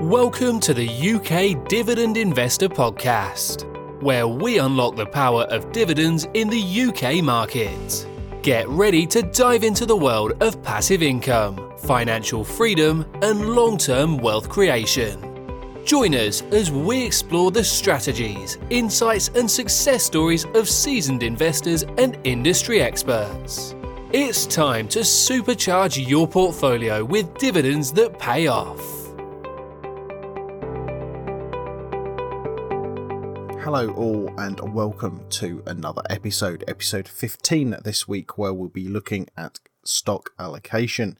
Welcome to the UK Dividend Investor Podcast, where we unlock the power of dividends in the UK market. Get ready to dive into the world of passive income, financial freedom, and long term wealth creation. Join us as we explore the strategies, insights, and success stories of seasoned investors and industry experts. It's time to supercharge your portfolio with dividends that pay off. Hello, all, and welcome to another episode, episode 15 this week, where we'll be looking at stock allocation.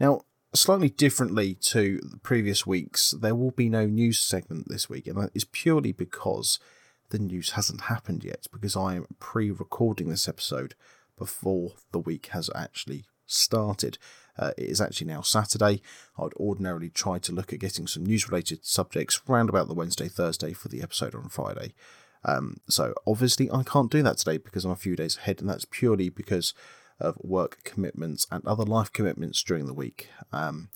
Now, slightly differently to the previous weeks, there will be no news segment this week, and that is purely because the news hasn't happened yet, because I am pre recording this episode before the week has actually started. Uh, it is actually now Saturday. I'd ordinarily try to look at getting some news related subjects round about the Wednesday, Thursday for the episode on Friday. Um, so obviously I can't do that today because I'm a few days ahead, and that's purely because of work commitments and other life commitments during the week. Um,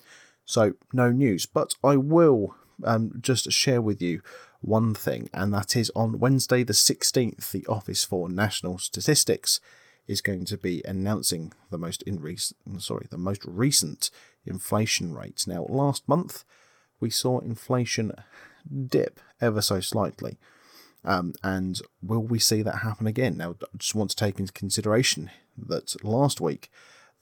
so no news, but I will um, just share with you one thing, and that is on Wednesday the 16th, the Office for National Statistics is going to be announcing the most in recent, sorry, the most recent inflation rates. Now, last month we saw inflation dip ever so slightly. Um, and will we see that happen again? Now, I just want to take into consideration that last week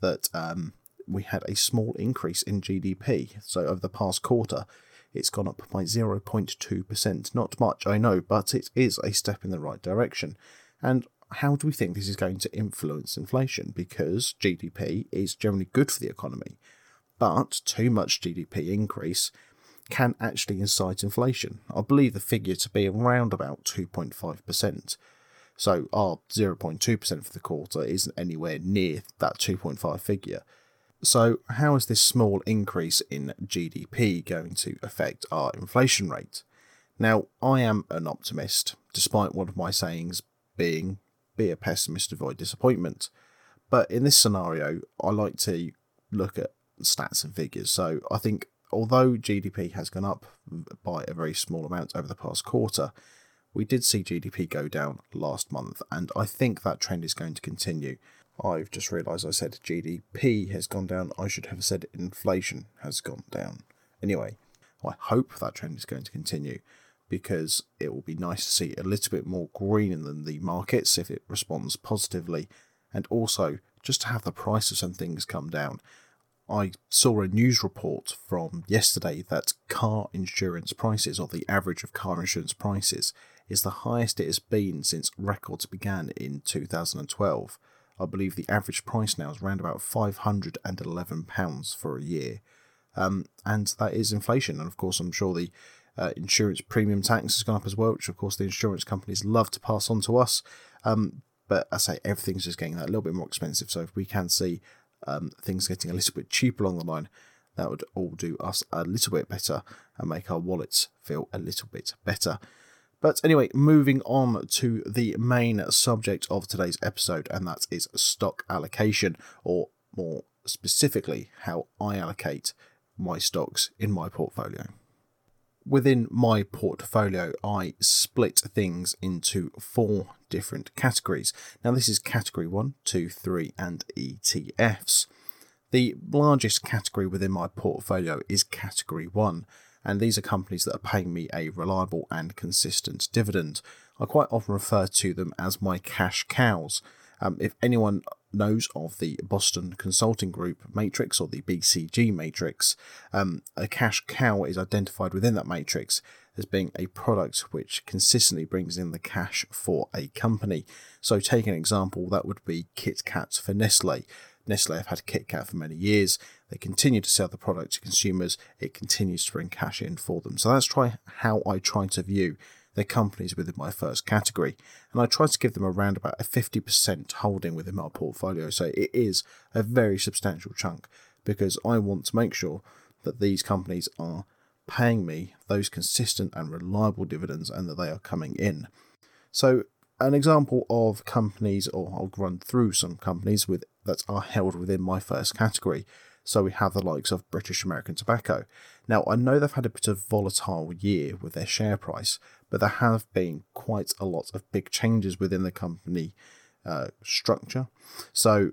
that um, we had a small increase in GDP. So over the past quarter, it's gone up by 0.2%. Not much, I know, but it is a step in the right direction. And how do we think this is going to influence inflation? Because GDP is generally good for the economy, but too much GDP increase can actually incite inflation. I believe the figure to be around about 2.5%. So our 0.2% for the quarter isn't anywhere near that 2.5 figure. So, how is this small increase in GDP going to affect our inflation rate? Now, I am an optimist, despite one of my sayings being be a pessimist, to avoid disappointment. But in this scenario, I like to look at stats and figures. So I think although GDP has gone up by a very small amount over the past quarter, we did see GDP go down last month, and I think that trend is going to continue. I've just realised I said GDP has gone down. I should have said inflation has gone down. Anyway, I hope that trend is going to continue because it will be nice to see a little bit more green than the markets if it responds positively, and also just to have the price of some things come down. I saw a news report from yesterday that car insurance prices, or the average of car insurance prices, is the highest it has been since records began in 2012. I believe the average price now is around about £511 for a year. Um, and that is inflation. And of course, I'm sure the uh, insurance premium tax has gone up as well, which of course the insurance companies love to pass on to us. Um, but I say everything's just getting that little bit more expensive. So if we can see um, things getting a little bit cheaper along the line, that would all do us a little bit better and make our wallets feel a little bit better. But anyway, moving on to the main subject of today's episode, and that is stock allocation, or more specifically, how I allocate my stocks in my portfolio within my portfolio, I split things into four different categories. Now, this is category one, two, three, and ETFs. The largest category within my portfolio is category one, and these are companies that are paying me a reliable and consistent dividend. I quite often refer to them as my cash cows. Um, if anyone knows of the Boston Consulting Group matrix or the BCG matrix, um, a cash cow is identified within that matrix as being a product which consistently brings in the cash for a company. So, take an example that would be Kit Kat for Nestle. Nestle have had Kit Kat for many years. They continue to sell the product to consumers. It continues to bring cash in for them. So that's try how I try to view their companies within my first category, and I try to give them around about a 50% holding within my portfolio. So it is a very substantial chunk because I want to make sure that these companies are paying me those consistent and reliable dividends and that they are coming in. So an example of companies, or I'll run through some companies with that are held within my first category. So we have the likes of British American Tobacco. Now, I know they've had a bit of volatile year with their share price, but there have been quite a lot of big changes within the company uh, structure. So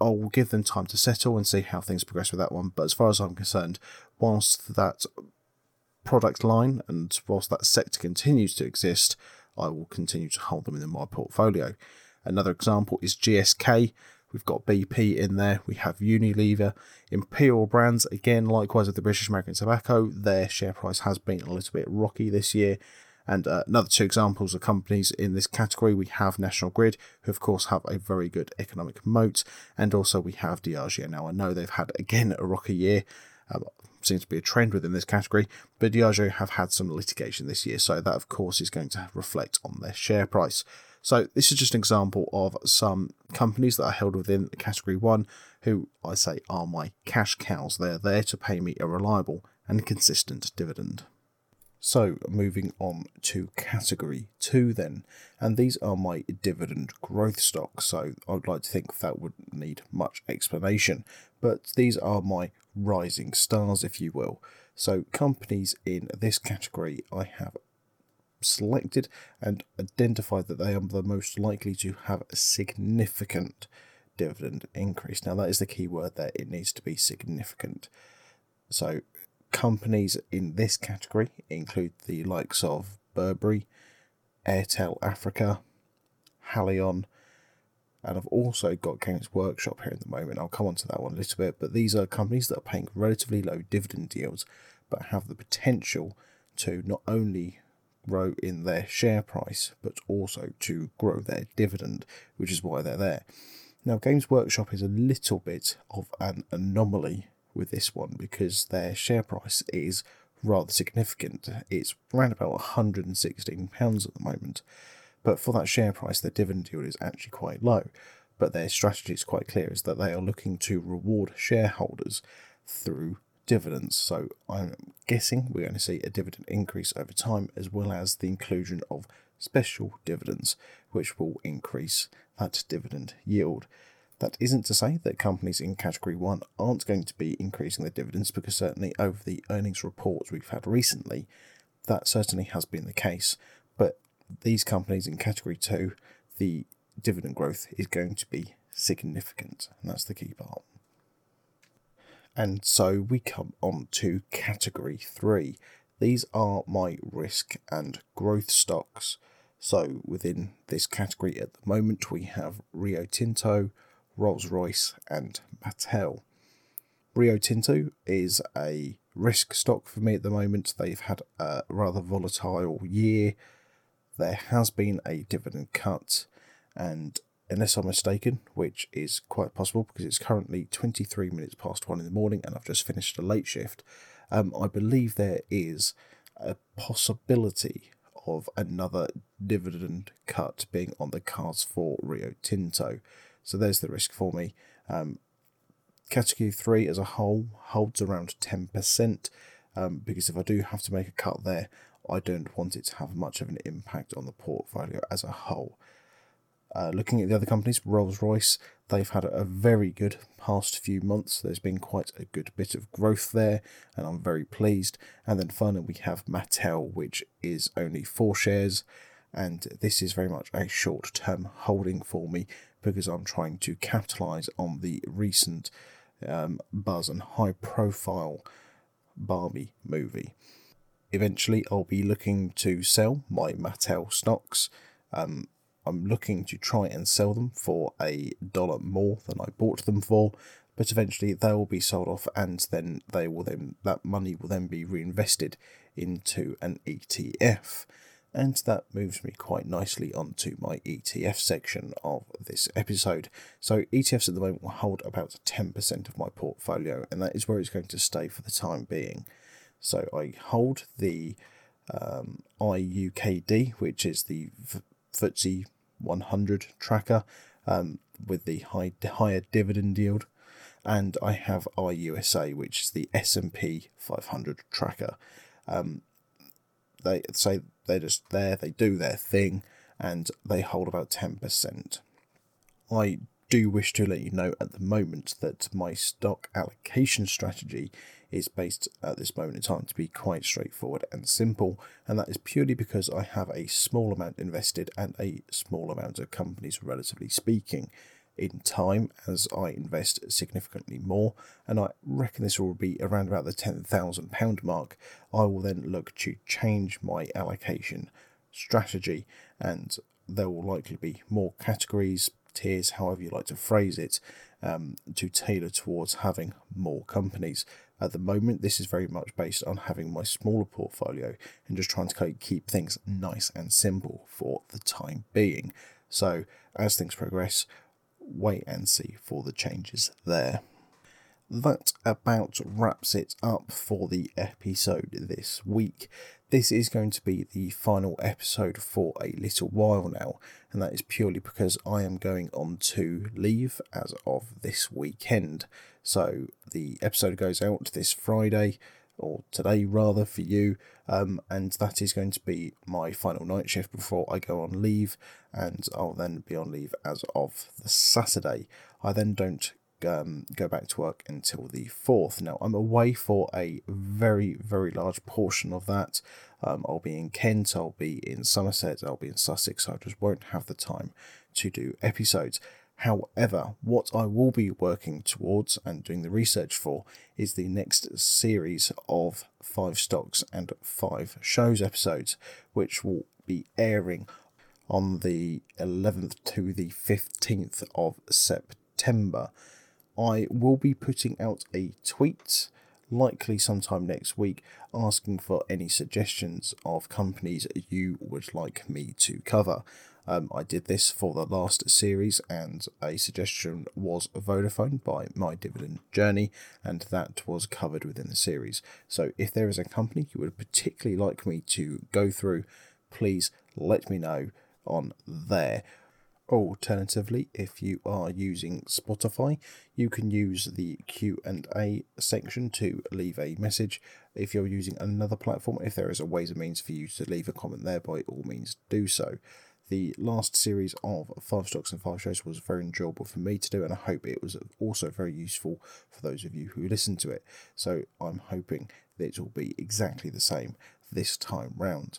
I'll give them time to settle and see how things progress with that one. But as far as I'm concerned, whilst that product line and whilst that sector continues to exist, I will continue to hold them in my portfolio. Another example is GSK. We've got BP in there. We have Unilever, Imperial Brands. Again, likewise with the British American Tobacco, their share price has been a little bit rocky this year. And uh, another two examples of companies in this category, we have National Grid, who of course have a very good economic moat, and also we have Diageo. Now I know they've had again a rocky year, uh, seems to be a trend within this category, but Diageo have had some litigation this year, so that of course is going to reflect on their share price. So this is just an example of some companies that are held within category one, who I say are my cash cows. They're there to pay me a reliable and consistent dividend. So, moving on to category two, then, and these are my dividend growth stocks. So, I'd like to think that wouldn't need much explanation, but these are my rising stars, if you will. So, companies in this category I have selected and identified that they are the most likely to have a significant dividend increase. Now, that is the key word there, it needs to be significant. So, companies in this category include the likes of Burberry, Airtel Africa, Haleon, and I've also got Games Workshop here at the moment. I'll come on to that one a little bit, but these are companies that are paying relatively low dividend yields but have the potential to not only grow in their share price but also to grow their dividend, which is why they're there. Now, Games Workshop is a little bit of an anomaly with this one because their share price is rather significant. It's around about £116 at the moment. But for that share price, their dividend yield is actually quite low. But their strategy is quite clear is that they are looking to reward shareholders through dividends. So I'm guessing we're going to see a dividend increase over time as well as the inclusion of special dividends, which will increase that dividend yield. That isn't to say that companies in category one aren't going to be increasing their dividends, because certainly over the earnings reports we've had recently, that certainly has been the case. But these companies in category two, the dividend growth is going to be significant, and that's the key part. And so we come on to category three. These are my risk and growth stocks. So within this category at the moment, we have Rio Tinto, Rolls Royce, and Mattel. Rio Tinto is a risk stock for me at the moment. They've had a rather volatile year. There has been a dividend cut, and unless I'm mistaken, which is quite possible because it's currently 23 minutes past one in the morning and I've just finished a late shift, um, I believe there is a possibility of another dividend cut being on the cards for Rio Tinto. So there's the risk for me. Um, category 3 as a whole holds around 10% um, because if I do have to make a cut there, I don't want it to have much of an impact on the portfolio as a whole. Uh, looking at the other companies, Rolls Royce, they've had a very good past few months. There's been quite a good bit of growth there, and I'm very pleased. And then finally, we have Mattel, which is only four shares, and this is very much a short term holding for me because I'm trying to capitalize on the recent um, buzz and high profile Barbie movie. Eventually, I'll be looking to sell my Mattel stocks. Um, I'm looking to try and sell them for a dollar more than I bought them for, but eventually they will be sold off, and then they will then that money will then be reinvested into an ETF. And that moves me quite nicely onto my ETF section of this episode. So, ETFs at the moment will hold about 10% of my portfolio, and that is where it's going to stay for the time being. So, I hold the um, IUKD, which is the FTSE 100 tracker um, with the high higher dividend yield, and I have IUSA, which is the S&P 500 tracker. Um, they say they're just there, they do their thing, and they hold about 10%. I do wish to let you know at the moment that my stock allocation strategy is based at this moment in time to be quite straightforward and simple, and that is purely because I have a small amount invested and a small amount of companies, relatively speaking. In time, as I invest significantly more, and I reckon this will be around about the £10,000 mark, I will then look to change my allocation strategy, and there will likely be more categories, tiers, however you like to phrase it, um, to tailor towards having more companies. At the moment, this is very much based on having my smaller portfolio and just trying to keep things nice and simple for the time being. So, as things progress, wait and see for the changes there. That about wraps it up for the episode this week. This is going to be the final episode for a little while now, and that is purely because I am going on to leave as of this weekend. So the episode goes out this Friday, or today rather for you, um, and that is going to be my final night shift before I go on leave, and I'll then be on leave as of the Saturday. I then don't um, go back to work until the 4th. Now, I'm away for a very, very large portion of that. Um, I'll be in Kent, I'll be in Somerset, I'll be in Sussex, so I just won't have the time to do episodes. However, what I will be working towards and doing the research for is the next series of five stocks and five shows episodes, which will be airing on the 11th to the 15th of September. I will be putting out a tweet, likely sometime next week, asking for any suggestions of companies you would like me to cover. Um, I did this for the last series, and a suggestion was Vodafone by My Dividend Journey, and that was covered within the series. So, if there is a company you would particularly like me to go through, please let me know on there. Alternatively, if you are using Spotify, you can use the Q&A section to leave a message. If you're using another platform, if there is a ways and means for you to leave a comment there, by all means do so. The last series of Five Stocks and Five Shows was very enjoyable for me to do, and I hope it was also very useful for those of you who listened to it. So I'm hoping that it will be exactly the same this time round.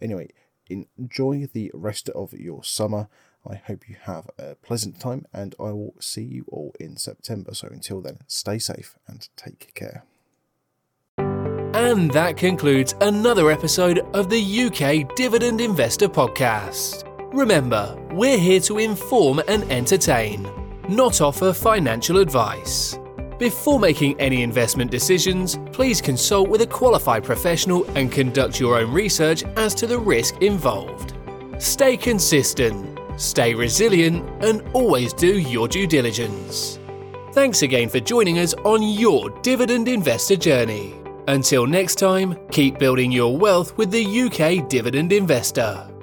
Anyway, enjoy the rest of your summer. I hope you have a pleasant time, and I will see you all in September. So until then, stay safe and take care. And that concludes another episode of the UK Dividend Investor Podcast. Remember, we're here to inform and entertain, not offer financial advice. Before making any investment decisions, please consult with a qualified professional and conduct your own research as to the risk involved. Stay consistent stay resilient, and always do your due diligence. Thanks again for joining us on your dividend investor journey. Until next time, keep building your wealth with the UK Dividend Investor.